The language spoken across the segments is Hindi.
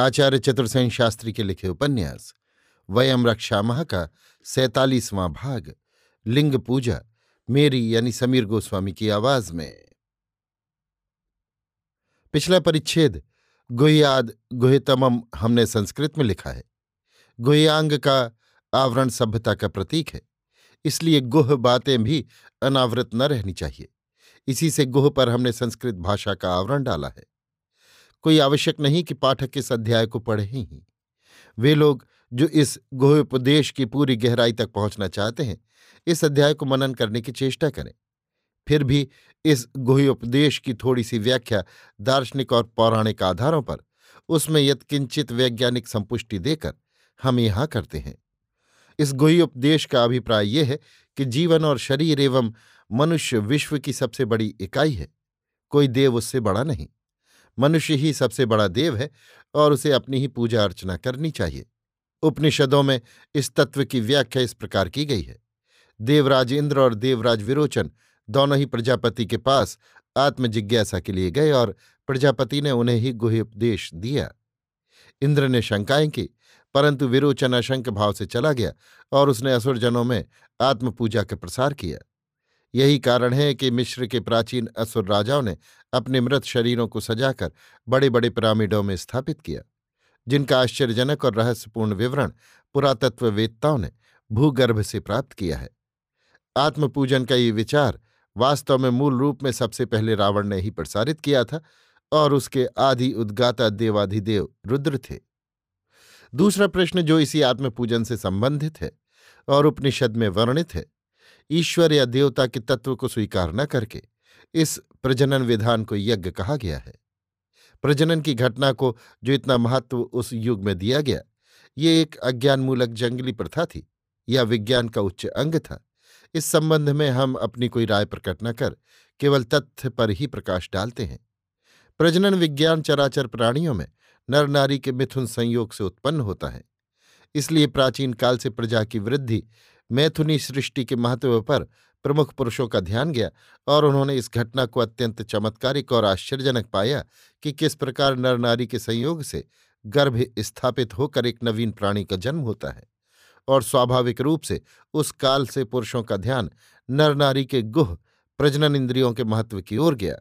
आचार्य चतुर्सेन शास्त्री के लिखे उपन्यास, वयम रक्षा माह का सैतालीसवां भाग, लिंग पूजा, मेरी यानी समीर गोस्वामी की आवाज़ में। पिछला परिच्छेद, गुहयाद गुहतमम हमने संस्कृत में लिखा है। गुहयांग का आवरण सभ्यता का प्रतीक है, इसलिए गुह बातें भी अनावृत न रहनी चाहिए। इसी से गुह पर हमने संस्कृत भाषा का आवरण डाला है। कोई आवश्यक नहीं कि पाठक इस अध्याय को पढ़े ही। वे लोग जो इस गुहोपदेश की पूरी गहराई तक पहुँचना चाहते हैं, इस अध्याय को मनन करने की चेष्टा करें। फिर भी इस गुहोपदेश की थोड़ी सी व्याख्या दार्शनिक और पौराणिक आधारों पर, उसमें यत्किंचित वैज्ञानिक संपुष्टि देकर हम यहाँ करते हैं। इस गुह्योपदेश का अभिप्राय यह है कि जीवन और शरीर एवं मनुष्य विश्व की सबसे बड़ी इकाई है, कोई देव उससे बड़ा नहीं। मनुष्य ही सबसे बड़ा देव है और उसे अपनी ही पूजा अर्चना करनी चाहिए। उपनिषदों में इस तत्व की व्याख्या इस प्रकार की गई है। देवराज इंद्र और देवराज विरोचन दोनों ही प्रजापति के पास आत्मजिज्ञासा के लिए गए और प्रजापति ने उन्हें ही गुहोपदेश दिया। इंद्र ने शंकाएँ की, परंतु विरोचन अशंक भाव से चला गया और उसने असुरजनों में आत्मपूजा का प्रसार किया। यही कारण है कि मिश्र के प्राचीन असुर राजाओं ने अपने मृत शरीरों को सजाकर बड़े बड़े पिरामिडों में स्थापित किया, जिनका आश्चर्यजनक और रहस्यपूर्ण विवरण पुरातत्ववेत्ताओं ने भूगर्भ से प्राप्त किया है। आत्मपूजन का ये विचार वास्तव में मूल रूप में सबसे पहले रावण ने ही प्रसारित किया था और उसके आदि उद्गाता देवाधिदेव रुद्र थे। दूसरा प्रश्न जो इसी आत्मपूजन से संबंधित है और उपनिषद में वर्णित है ईश्वर या देवता के तत्व को स्वीकार न करके इस प्रजनन विधान को यज्ञ कहा गया है। प्रजनन की घटना को जो इतना महत्व उस युग में दिया गया, ये एक अज्ञानमूलक जंगली प्रथा थी या विज्ञान का उच्च अंग था। इस संबंध में हम अपनी कोई राय प्रकट न कर केवल तथ्य पर ही प्रकाश डालते हैं। प्रजनन विज्ञान चराचर प्राणियों में नर नारी के मिथुन संयोग से उत्पन्न होता है। इसलिए प्राचीन काल से प्रजा की वृद्धि मैथुनी सृष्टि के महत्व पर प्रमुख पुरुषों का ध्यान गया और उन्होंने इस घटना को अत्यंत चमत्कारिक और आश्चर्यजनक पाया कि किस प्रकार नर नारी के संयोग से गर्भ स्थापित होकर एक नवीन प्राणी का जन्म होता है और स्वाभाविक रूप से उस काल से पुरुषों का ध्यान नर नारी के गुह, प्रजनन इंद्रियों के महत्व की ओर गया।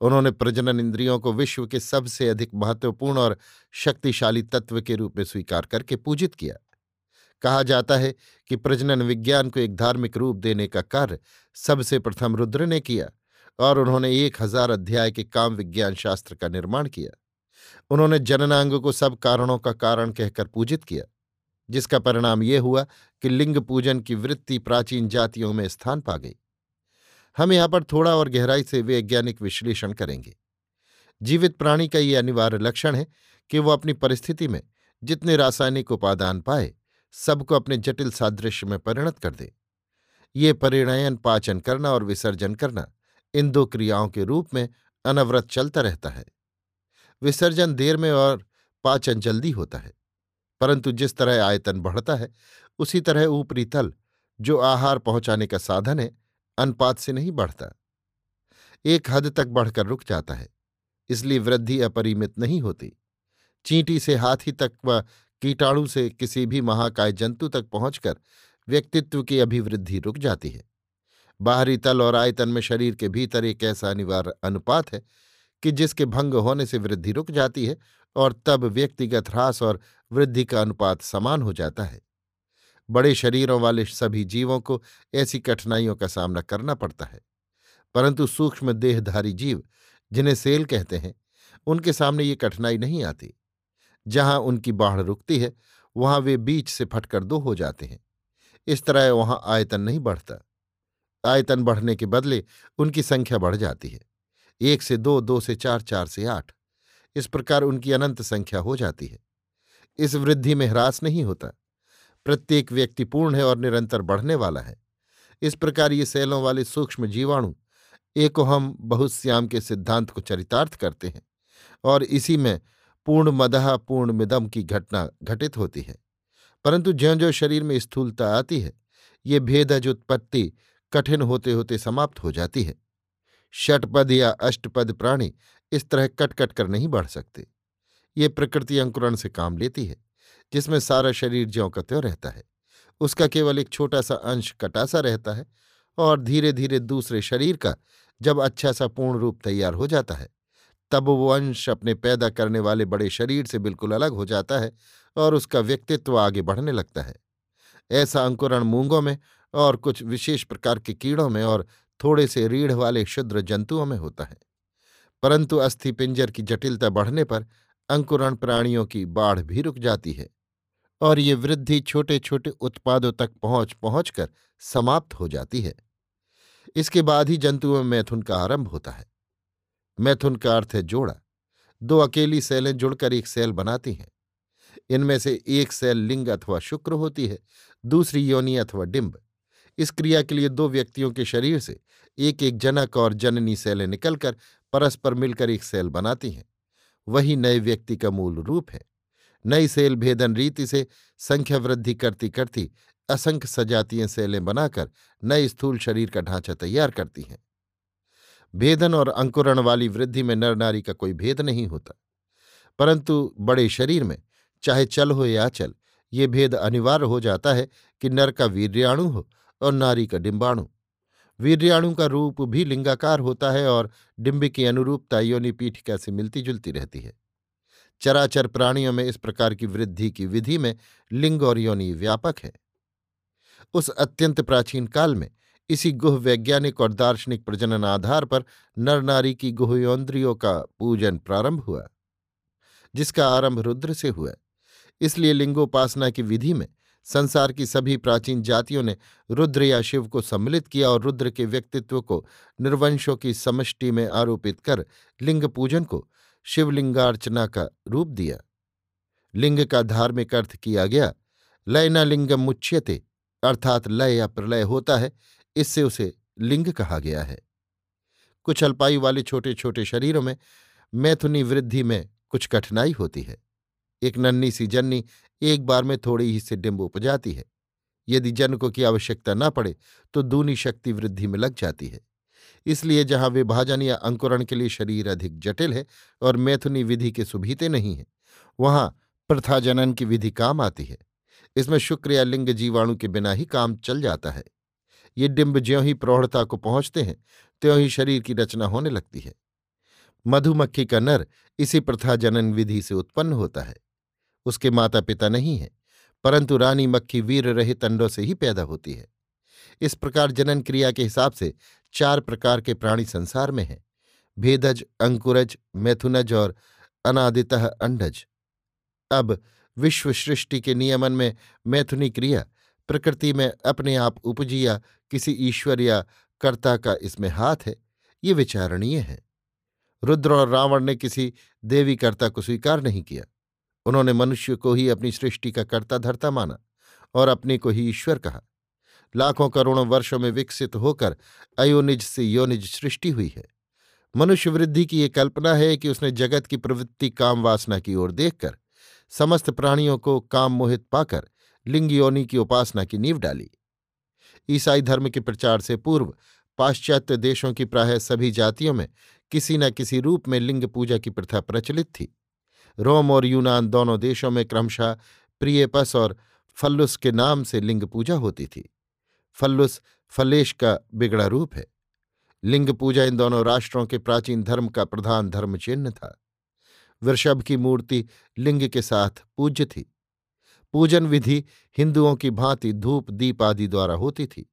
उन्होंने प्रजनन इंद्रियों को विश्व के सबसे अधिक महत्वपूर्ण और शक्तिशाली तत्व के रूप में स्वीकार करके पूजित किया। कहा जाता है कि प्रजनन विज्ञान को एक धार्मिक रूप देने का कार्य सबसे प्रथम रुद्र ने किया और उन्होंने एक हज़ार अध्याय के काम विज्ञान शास्त्र का निर्माण किया। उन्होंने जननांग को सब कारणों का कारण कहकर पूजित किया, जिसका परिणाम ये हुआ कि लिंग पूजन की वृत्ति प्राचीन जातियों में स्थान पा गई। हम यहाँ पर थोड़ा और गहराई से वैज्ञानिक विश्लेषण करेंगे। जीवित प्राणी का ये अनिवार्य लक्षण है कि वो अपनी परिस्थिति में जितने रासायनिक उपादान पाए सबको अपने जटिल सादृश्य में परिणत कर दे। ये परिणयन, पाचन करना और विसर्जन करना इन दो क्रियाओं के रूप में अनवरत चलता रहता है। विसर्जन देर में और पाचन जल्दी होता है, परंतु जिस तरह आयतन बढ़ता है, उसी तरह ऊपरी तल, जो आहार पहुँचाने का साधन है, अनुपात से नहीं बढ़ता। एक हद तक बढ़कर रुक जाता है, इसलिए वृद्धि अपरिमित नहीं होती। चींटी से हाथी तक व कीटाणु से किसी भी महाकाय जंतु तक पहुंचकर व्यक्तित्व की अभिवृद्धि रुक जाती है। बाहरी तल और आयतन में शरीर के भीतर एक ऐसा अनिवार्य अनुपात है कि जिसके भंग होने से वृद्धि रुक जाती है और तब व्यक्तिगत ह्रास और वृद्धि का अनुपात समान हो जाता है। बड़े शरीरों वाले सभी जीवों को ऐसी कठिनाइयों का सामना करना पड़ता है, परंतु सूक्ष्म देहधारी जीव, जिन्हें सेल कहते हैं, उनके सामने ये कठिनाई नहीं आती। जहाँ उनकी बाढ़ रुकती है, वहाँ वे बीच से फटकर दो हो जाते हैं। इस तरह वहाँ आयतन नहीं बढ़ता। आयतन बढ़ने के बदले उनकी संख्या बढ़ जाती है। एक से दो दो से चार चार से आठ। इस प्रकार उनकी अनंत संख्या हो जाती है। इस वृद्धि में ह्रास नहीं होता। प्रत्येक व्यक्ति पूर्ण है और निरंतर बढ़ने वाला है। इस प्रकार ये सैलों वाले सूक्ष्म जीवाणु एको हम बहुश्याम के सिद्धांत को चरितार्थ करते हैं। और इसी में पूर्ण मदहा पूर्ण मिदम की घटना घटित होती है। परंतु ज्यो ज्यो शरीर में स्थूलता आती है, ये भेदज उत्पत्ति कठिन होते होते समाप्त हो जाती है। षटपद या अष्टपद प्राणी इस तरह कट कट कर नहीं बढ़ सकते। ये प्रकृति अंकुरण से काम लेती है, जिसमें सारा शरीर ज्यों का त्यों रहता है। उसका केवल एक छोटा सा अंश कटासा रहता है और धीरे धीरे दूसरे शरीर का जब अच्छा सा पूर्ण रूप तैयार हो जाता है तब वो अंश अपने पैदा करने वाले बड़े शरीर से बिल्कुल अलग हो जाता है और उसका व्यक्तित्व आगे बढ़ने लगता है। ऐसा अंकुरण मूंगों में और कुछ विशेष प्रकार के कीड़ों में और थोड़े से रीढ़ वाले क्षुद्र जंतुओं में होता है। परंतु अस्थि पिंजर की जटिलता बढ़ने पर अंकुरण प्राणियों की बाढ़ भी रुक जाती है और ये वृद्धि छोटे छोटे उत्पादों तक पहुँच पहुंचकर समाप्त हो जाती है। इसके बाद ही जंतुओं में मैथुन का आरंभ होता है। मैथुन का अर्थ है जोड़ा। दो अकेली सेलें जुड़कर एक सेल बनाती हैं। इनमें से एक सेल लिंग अथवा शुक्र होती है, दूसरी योनि अथवा डिंब। इस क्रिया के लिए दो व्यक्तियों के शरीर से एक एक जनक और जननी सेलें निकलकर परस्पर मिलकर एक सेल बनाती हैं। वही नए व्यक्ति का मूल रूप है। नई सेल भेदन रीति से संख्या वृद्धि करती करती असंख्य सजातीय सेलें बनाकर नए स्थूल शरीर का ढांचा तैयार करती हैं। भेदन और अंकुरण वाली वृद्धि में नर नारी का कोई भेद नहीं होता। परंतु बड़े शरीर में, चाहे चल हो या चल, ये भेद अनिवार्य हो जाता है कि नर का वीर्याणु हो और नारी का डिम्बाणु वीर्याणु का रूप भी लिंगाकार होता है और डिम्ब की अनुरूपता योनि पीठिका से मिलती जुलती रहती है। चराचर प्राणियों में इस प्रकार की वृद्धि की विधि में लिंग और योनि व्यापक है। उस अत्यंत प्राचीन काल में इसी गुह वैज्ञानिक और दार्शनिक प्रजनन आधार पर नर नारी की गुहयोन्द्रियों का पूजन प्रारंभ हुआ, जिसका आरंभ रुद्र से हुआ। इसलिए लिंगोपासना की विधि में संसार की सभी प्राचीन जातियों ने रुद्र या शिव को सम्मिलित किया और रुद्र के व्यक्तित्व को निर्वंशों की समष्टि में आरोपित कर लिंग पूजन को शिवलिंगार्चना का रूप दिया। लिंग का धार्मिक अर्थ किया गया लयना लिंगम मुच्यते, अर्थात लय या प्रलय होता है इससे उसे लिंग कहा गया है। कुछ अल्पायु वाले छोटे छोटे शरीरों में मैथुनी वृद्धि में कुछ कठिनाई होती है। एक नन्नी सी जन्नी एक बार में थोड़ी ही से डिम्ब उपजाती है। यदि जनकों की आवश्यकता न पड़े तो दूनी शक्ति वृद्धि में लग जाती है। इसलिए जहाँ विभाजन या अंकुरण के लिए शरीर अधिक जटिल है और मैथुनी विधि के सुभीते नहीं है, वहाँ प्रथाजनन की विधि काम आती है। इसमें शुक्र या लिंग जीवाणु के बिना ही काम चल जाता है। ये डिम्ब ज्यों ही प्रौढ़ता को पहुँचते हैं, त्यों ही शरीर की रचना होने लगती है। मधुमक्खी का नर इसी प्रथा जनन विधि से उत्पन्न होता है। उसके माता पिता नहीं है, परंतु रानी मक्खी वीर रहित अंडों से ही पैदा होती है। इस प्रकार जनन क्रिया के हिसाब से चार प्रकार के प्राणी संसार में हैं, भेदज, अंकुरज, मैथुनज और अनादितः अंडज। अब विश्व सृष्टि के नियमन में मैथुनी क्रिया प्रकृति में अपने आप उपजी या किसी ईश्वर या कर्ता का इसमें हाथ है। ये विचारणीय है। रुद्र और रावण ने किसी देवी कर्ता को स्वीकार नहीं किया। उन्होंने मनुष्य को ही अपनी सृष्टि का कर्ता धरता माना और अपने को ही ईश्वर कहा। लाखों करोड़ों वर्षों में विकसित होकर अयोनिज से योनिज सृष्टि हुई है। मनुष्य वृद्धि की ये कल्पना है कि उसने जगत की प्रवृत्ति काम वासना की ओर देखकर समस्त प्राणियों को काम मोहित पाकर लिंग योनि की उपासना की नींव डाली। ईसाई धर्म के प्रचार से पूर्व पाश्चात्य देशों की प्राय सभी जातियों में किसी न किसी रूप में लिंग पूजा की प्रथा प्रचलित थी। रोम और यूनान दोनों देशों में क्रमशः प्रियपस और फल्लुस के नाम से लिंग पूजा होती थी। फल्लुस फलेश का बिगड़ा रूप है। लिंग पूजा इन दोनों राष्ट्रों के प्राचीन धर्म का प्रधान धर्म चिन्ह था। वृषभ की मूर्ति लिंग के साथ पूज्य थी। पूजन विधि हिंदुओं की भांति धूप दीप आदि द्वारा होती थी।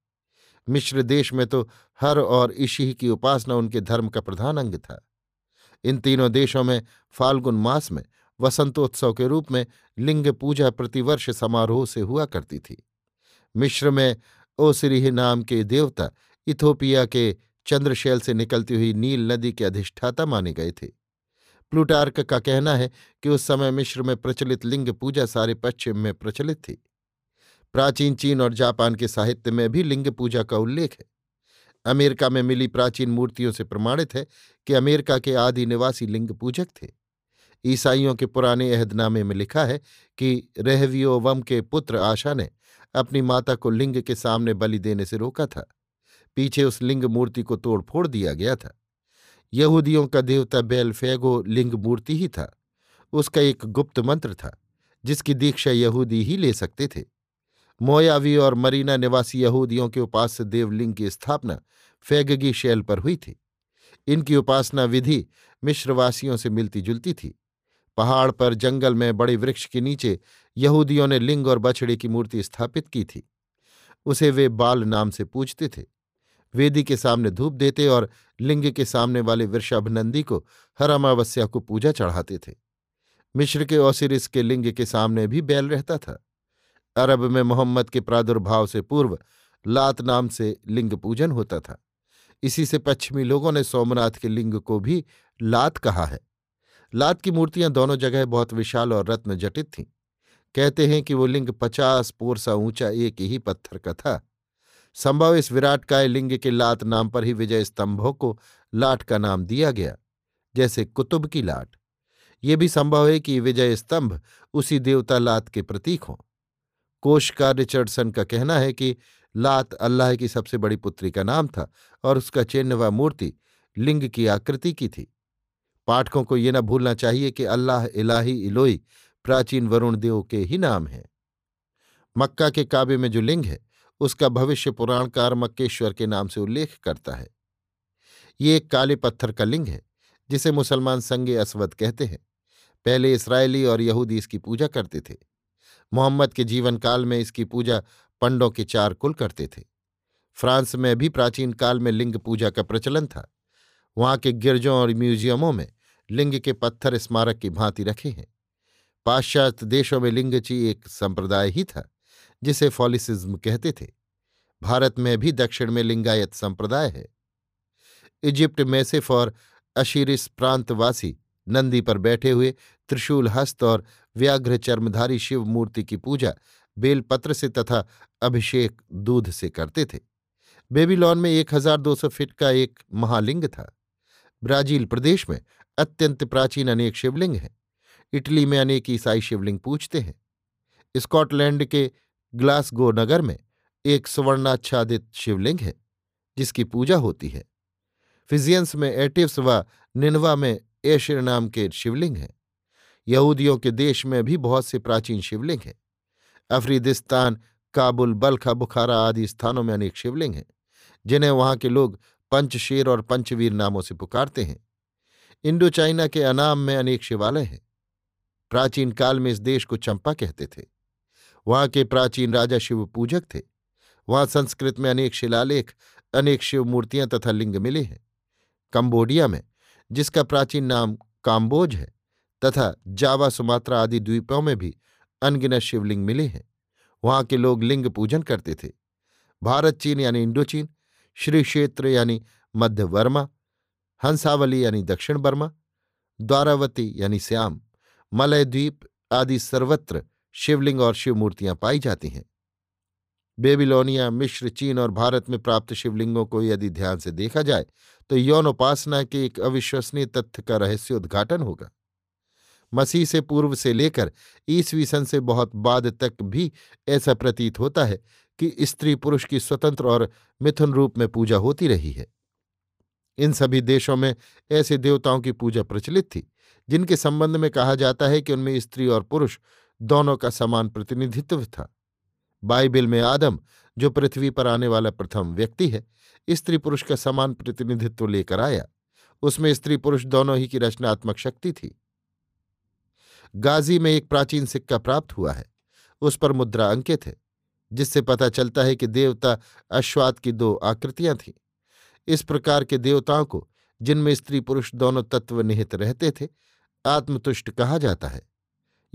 मिश्र देश में तो हर और ईशी की उपासना उनके धर्म का प्रधान अंग था। इन तीनों देशों में फाल्गुन मास में वसंतोत्सव के रूप में लिंग पूजा प्रतिवर्ष समारोह से हुआ करती थी। मिश्र में ओसरिह नाम के देवता इथोपिया के चंद्रशैल से निकलती हुई नील नदी के अधिष्ठाता माने गए थे। प्लूटार्क का कहना है कि उस समय मिश्र में प्रचलित लिंग पूजा सारे पश्चिम में प्रचलित थी। प्राचीन चीन और जापान के साहित्य में भी लिंग पूजा का उल्लेख है। अमेरिका में मिली प्राचीन मूर्तियों से प्रमाणित है कि अमेरिका के आदि निवासी लिंग पूजक थे। ईसाइयों के पुराने अहदनामे में लिखा है कि रहवियोवम के पुत्र आशा ने अपनी माता को लिंग के सामने बलि देने से रोका था। पीछे उस लिंग मूर्ति को तोड़ फोड़ दिया गया था। यहूदियों का देवता बेलफेगो लिंग मूर्ति ही था। उसका एक गुप्त मंत्र था, जिसकी दीक्षा यहूदी ही ले सकते थे। मोयावी और मरीना निवासी यहूदियों के उपास्य देवलिंग की स्थापना फैगगी शैल पर हुई थी। इनकी उपासना विधि मिश्रवासियों से मिलती जुलती थी। पहाड़ पर जंगल में बड़े वृक्ष के नीचे यहूदियों ने लिंग और बछड़े की मूर्ति स्थापित की थी। उसे वे बाल नाम से पूछते थे। वेदी के सामने धूप देते और लिंग के सामने वाले वृषभनंदी को हर अमावस्या को पूजा चढ़ाते थे। मिश्र के ओसिरिस के लिंग के सामने भी बैल रहता था। अरब में मोहम्मद के प्रादुर्भाव से पूर्व लात नाम से लिंग पूजन होता था। इसी से पश्चिमी लोगों ने सोमनाथ के लिंग को भी लात कहा है। लात की मूर्तियाँ दोनों जगह बहुत विशाल और रत्न जटित थीं। कहते हैं कि वो लिंग पचास पोरसा ऊँचा एक ही पत्थर का था। संभव इस विराट काय लिंग के लात नाम पर ही विजय स्तंभों को लाट का नाम दिया गया, जैसे कुतुब की लाट। ये भी संभव है कि विजय स्तंभ उसी देवता लात के प्रतीक हों। कोशकार रिचर्डसन का कहना है कि लात अल्लाह की सबसे बड़ी पुत्री का नाम था और उसका चिन्ह व मूर्ति लिंग की आकृति की थी। पाठकों को ये न भूलना चाहिए कि अल्लाह इलाही इलोई प्राचीन वरुण देव के ही नाम है। मक्का के काबे में जो लिंग है उसका भविष्य पुराणकार मक्केश्वर के नाम से उल्लेख करता है। ये एक काले पत्थर का लिंग है, जिसे मुसलमान संगे असवद कहते हैं। पहले इसराइली और यहूदी इसकी पूजा करते थे। मोहम्मद के जीवन काल में इसकी पूजा पंडों के चार कुल करते थे। फ्रांस में भी प्राचीन काल में लिंग पूजा का प्रचलन था। वहाँ के गिरजों और म्यूजियमों में लिंग के पत्थर स्मारक की भांति रखे हैं। पाश्चात्य देशों में लिंगची एक संप्रदाय ही था। जिसे फॉलिसिज्म कहते थे। भारत में भी दक्षिण में लिंगायत संप्रदाय है। इजिप्ट मैसेफ और अशीरिस प्रांतवासी नंदी पर बैठे हुए त्रिशूल हस्त और व्याघ्र चर्मधारी शिव मूर्ति की पूजा बेलपत्र से तथा अभिषेक दूध से करते थे। बेबीलोन में एक हज़ार दो सौ फीट का एक महालिंग था। ब्राज़ील प्रदेश में अत्यंत प्राचीन अनेक शिवलिंग हैं। इटली में अनेक ईसाई शिवलिंग पूछते हैं। स्कॉटलैंड के ग्लासगो नगर में एक सुवर्णाच्छादित शिवलिंग है, जिसकी पूजा होती है। फिजियंस में एटिव्स व निनवा में एशिर नाम के शिवलिंग हैं। यहूदियों के देश में भी बहुत से प्राचीन शिवलिंग हैं। अफरीदिस्तान, काबुल, बलखा, बुखारा आदि स्थानों में अनेक शिवलिंग हैं, जिन्हें वहाँ के लोग पंचशेर और पंचवीर नामों से पुकारते हैं। इंडो चाइना के अनाम में अनेक शिवालय हैं। प्राचीन काल में इस देश को चंपा कहते थे। वहाँ के प्राचीन राजा शिव पूजक थे। वहाँ संस्कृत में अनेक शिलालेख, अनेक शिव मूर्तियाँ तथा लिंग मिले हैं। कंबोडिया में, जिसका प्राचीन नाम काम्बोज है, तथा जावा, सुमात्रा आदि द्वीपों में भी अनगिनत शिवलिंग मिले हैं। वहाँ के लोग लिंग पूजन करते थे। भारत चीन यानी इंडोचीन, श्री क्षेत्र यानी मध्य वर्मा, हंसावली यानी दक्षिण बर्मा, द्वारावती यानी श्याम मलय द्वीप आदि सर्वत्र शिवलिंग और शिव मूर्तियाँ पाई जाती हैं। बेबीलोनिया मिश्र चीन और भारत में प्राप्त शिवलिंगों को यदि ध्यान से देखा जाए तो यौन उपासना के एक अविश्वसनीय तथ्य का रहस्य उद्घाटन होगा। मसीह से पूर्व से लेकर ईसवी सन से बहुत बाद तक भी ऐसा प्रतीत होता है कि स्त्री पुरुष की स्वतंत्र और मिथुन रूप में पूजा होती रही है। इन सभी देशों में ऐसे देवताओं की पूजा प्रचलित थी, जिनके संबंध में कहा जाता है कि उनमें स्त्री और पुरुष दोनों का समान प्रतिनिधित्व था। बाइबिल में आदम, जो पृथ्वी पर आने वाला प्रथम व्यक्ति है, स्त्री पुरुष का समान प्रतिनिधित्व लेकर आया। उसमें स्त्री पुरुष दोनों ही की रचनात्मक शक्ति थी। गाजी में एक प्राचीन सिक्का प्राप्त हुआ है। उस पर मुद्रा अंकित है, जिससे पता चलता है कि देवता अश्वात की दो आकृतियाँ थीं। इस प्रकार के देवताओं को, जिनमें स्त्री पुरुष दोनों तत्व निहित रहते थे, आत्मतुष्ट कहा जाता है।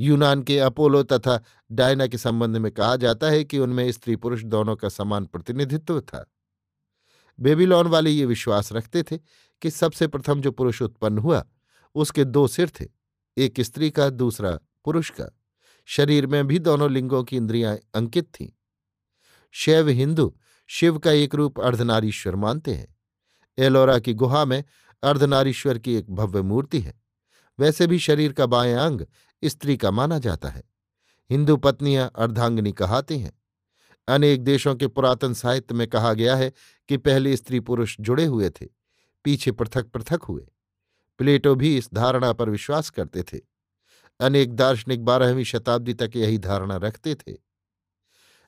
यूनान के अपोलो तथा डायना के संबंध में कहा जाता है कि उनमें स्त्री पुरुष दोनों का समान प्रतिनिधित्व था। बेबीलोन वाले ये विश्वास रखते थे कि सबसे प्रथम जो पुरुष उत्पन्न हुआ, उसके दो सिर थे, एक स्त्री का, दूसरा पुरुष का। शरीर में भी दोनों लिंगों की इंद्रियाँ अंकित थीं। शैव हिंदू शिव का एक रूप अर्धनारीश्वर मानते हैं। एलोरा की गुहा में अर्धनारीश्वर की एक भव्य मूर्ति है। वैसे भी शरीर का बाएँ अंग स्त्री का माना जाता है। हिंदू पत्नियाँ अर्धांगिनी कहाती हैं। अनेक देशों के पुरातन साहित्य में कहा गया है कि पहले स्त्री पुरुष जुड़े हुए थे, पीछे पृथक पृथक हुए। प्लेटो भी इस धारणा पर विश्वास करते थे। अनेक दार्शनिक बारहवीं शताब्दी तक यही धारणा रखते थे।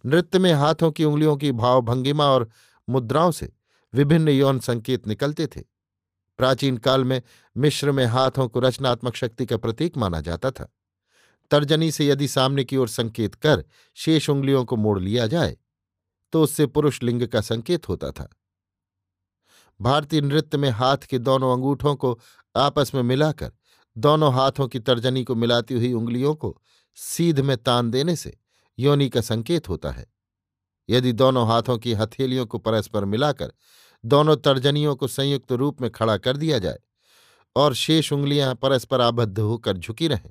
नृत्य में हाथों की उंगलियों की भावभंगिमा और मुद्राओं से विभिन्न यौन संकेत निकलते थे। प्राचीन काल में मिश्र में हाथों को रचनात्मक शक्ति का प्रतीक माना जाता था। तर्जनी से यदि सामने की ओर संकेत कर शेष उंगलियों को मोड़ लिया जाए तो उससे पुरुष लिंग का संकेत होता था। भारतीय नृत्य में हाथ के दोनों अंगूठों को आपस में मिलाकर, दोनों हाथों की तर्जनी को मिलाती हुई उंगलियों को सीध में तान देने से योनि का संकेत होता है। यदि दोनों हाथों की हथेलियों को परस्पर मिलाकर दोनों तर्जनियों को संयुक्त रूप में खड़ा कर दिया जाए और शेष उंगलियाँ परस्पर आबद्ध होकर झुकी रहें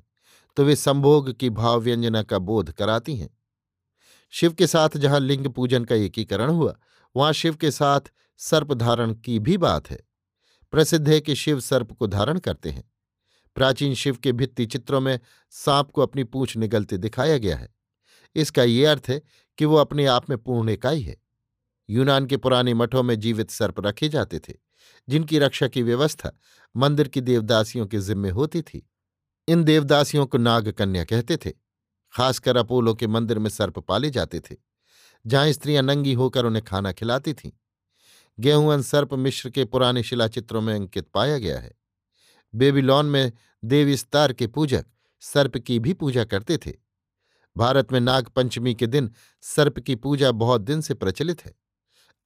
तो वे संभोग की भाव व्यंजना का बोध कराती हैं। शिव के साथ जहाँ लिंग पूजन का एकीकरण हुआ, वहाँ शिव के साथ सर्प धारण की भी बात है। प्रसिद्ध है कि शिव सर्प को धारण करते हैं। प्राचीन शिव के भित्ति चित्रों में सांप को अपनी पूंछ निगलते दिखाया गया है। इसका ये अर्थ है कि वो अपने आप में पूर्ण इकाई है। यूनान के पुराने मठों में जीवित सर्प रखे जाते थे, जिनकी रक्षा की व्यवस्था मंदिर की देवदासियों के जिम्मे होती थी। इन देवदासियों को नाग कन्या कहते थे, खासकर अपोलो के मंदिर में सर्प पाले जाते थे, जहाँ स्त्रियाँ नंगी होकर उन्हें खाना खिलाती थीं। गेहूँ सर्प मिश्र के पुराने शिलाचित्रों में अंकित पाया गया है। बेबीलोन में देवी स्तार के पूजक सर्प की भी पूजा करते थे। भारत में नाग पंचमी के दिन सर्प की पूजा बहुत दिन से प्रचलित है।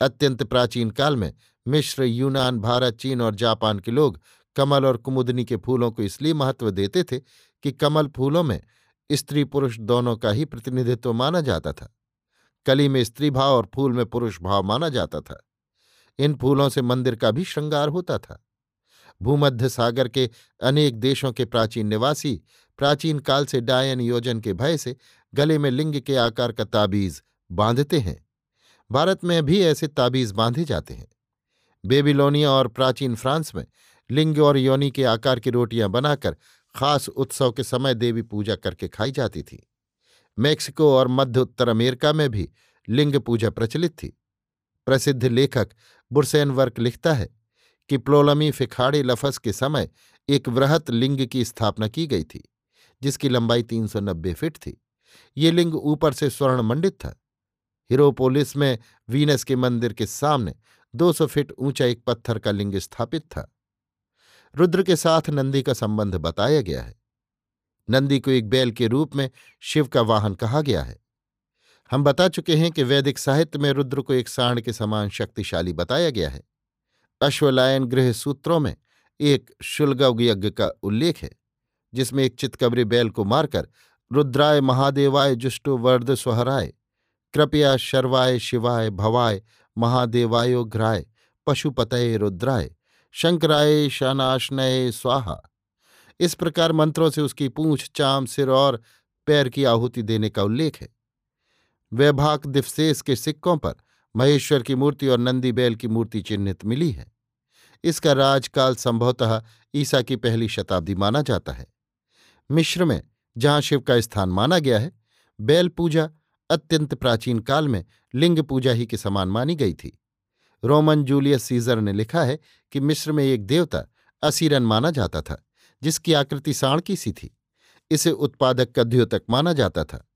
अत्यंत प्राचीन काल में मिश्र यूनान, भारत, चीन और जापान के लोग कमल और कुमुदनी के फूलों को इसलिए महत्व देते थे कि कमल फूलों में स्त्री पुरुष दोनों का ही प्रतिनिधित्व माना जाता था। कली में स्त्री भाव और फूल में पुरुष भाव माना जाता था। इन फूलों से मंदिर का भी श्रृंगार होता था। भूमध्य सागर के अनेक देशों के प्राचीन निवासी प्राचीन काल से डायन योजन के भय से गले में लिंग के आकार का ताबीज बांधते हैं। भारत में भी ऐसे ताबीज बांधे जाते हैं। बेबीलोनिया और प्राचीन फ्रांस में लिंग और योनि के आकार की रोटियाँ बनाकर खास उत्सव के समय देवी पूजा करके खाई जाती थी। मेक्सिको और मध्य उत्तर अमेरिका में भी लिंग पूजा प्रचलित थी। प्रसिद्ध लेखक बुरसैन वर्क लिखता है कि प्लोलमी फिखाड़े लफस के समय एक वृहत लिंग की स्थापना की गई थी, जिसकी लंबाई 390 फीट थी। ये लिंग ऊपर से स्वर्ण मंडित था। हिरोपोलिस में वीनस के मंदिर के सामने 200 फीट ऊँचा एक पत्थर का लिंग स्थापित था। रुद्र के साथ नंदी का संबंध बताया गया है। नंदी को एक बैल के रूप में शिव का वाहन कहा गया है। हम बता चुके हैं कि वैदिक साहित्य में रुद्र को एक सांड के समान शक्तिशाली बताया गया है। अश्वलायन गृह सूत्रों में एक शुल्गव यज्ञ का उल्लेख है, जिसमें एक चितकबरी बैल को मारकर रुद्राय महादेवाय जुष्टो वर्द स्वहराय कृपया शर्वाय शिवाय भवाय महादेवायोघ्राय पशुपतये रुद्राय शंकराय शनाशनय स्वाहा। इस प्रकार मंत्रों से उसकी पूंछ, चाम, सिर और पैर की आहुति देने का उल्लेख है। वैभाक दिवसेस के सिक्कों पर महेश्वर की मूर्ति और नंदी बैल की मूर्ति चिन्हित मिली है। इसका राजकाल संभवतः ईसा की पहली शताब्दी माना जाता है। मिश्र में जहाँ शिव का स्थान माना गया है, बैल पूजा अत्यंत प्राचीन काल में लिंग पूजा ही के समान मानी गई थी। रोमन जूलियस सीजर ने लिखा है कि मिस्र में एक देवता असीरन माना जाता था, जिसकी आकृति साण की सी थी। इसे उत्पादक कद्योतक माना जाता था।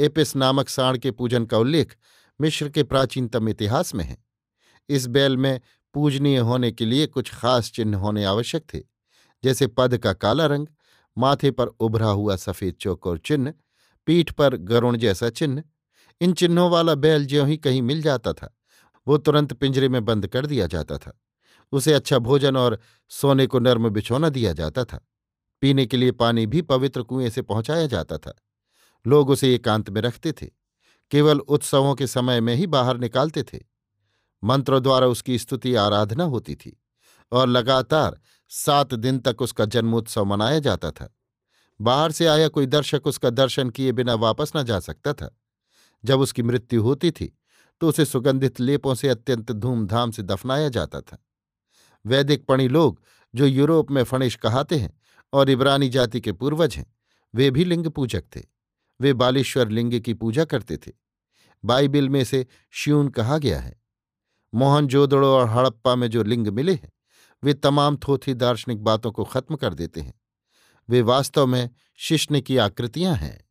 एपिस नामक साण के पूजन का उल्लेख मिश्र के प्राचीनतम इतिहास में है। इस बैल में पूजनीय होने के लिए कुछ खास चिन्ह होने आवश्यक थे, जैसे पद का काला रंग, माथे पर उभरा हुआ सफ़ेद चौकोर चिन्ह, पीठ पर गरुण जैसा चिन्ह। इन चिन्हों वाला बैल ज्यों ही कहीं मिल जाता था वो तुरंत पिंजरे में बंद कर दिया जाता था। उसे अच्छा भोजन और सोने को नर्म बिछौना दिया जाता था। पीने के लिए पानी भी पवित्र कुएँ से पहुँचाया जाता था। लोग उसे एकांत में रखते थे। केवल उत्सवों के समय में ही बाहर निकालते थे। मंत्रों द्वारा उसकी स्तुति आराधना होती थी और लगातार सात दिन तक उसका जन्मोत्सव मनाया जाता था। बाहर से आया कोई दर्शक उसका दर्शन किए बिना वापस न जा सकता था। जब उसकी मृत्यु होती थी तो उसे सुगंधित लेपों से अत्यंत धूमधाम से दफनाया जाता था। वैदिक पणी लोग, जो यूरोप में फणिश कहाते हैं और इब्रानी जाति के पूर्वज हैं, वे भी लिंग पूजक थे। वे बालेश्वर लिंग की पूजा करते थे। बाइबिल में से श्यून कहा गया है। मोहनजोदड़ो और हड़प्पा में जो लिंग मिले हैं, वे तमाम थोथी दार्शनिक बातों को खत्म कर देते हैं। वे वास्तव में शिष्ण की आकृतियाँ हैं।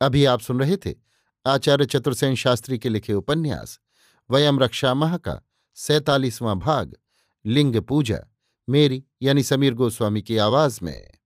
अभी आप सुन रहे थे आचार्य चतुर्सेन शास्त्री के लिखे उपन्यास, वयम रक्षा मह का सैतालीसवां भाग, लिंग पूजा, मेरी यानी समीर गोस्वामी की आवाज़ में।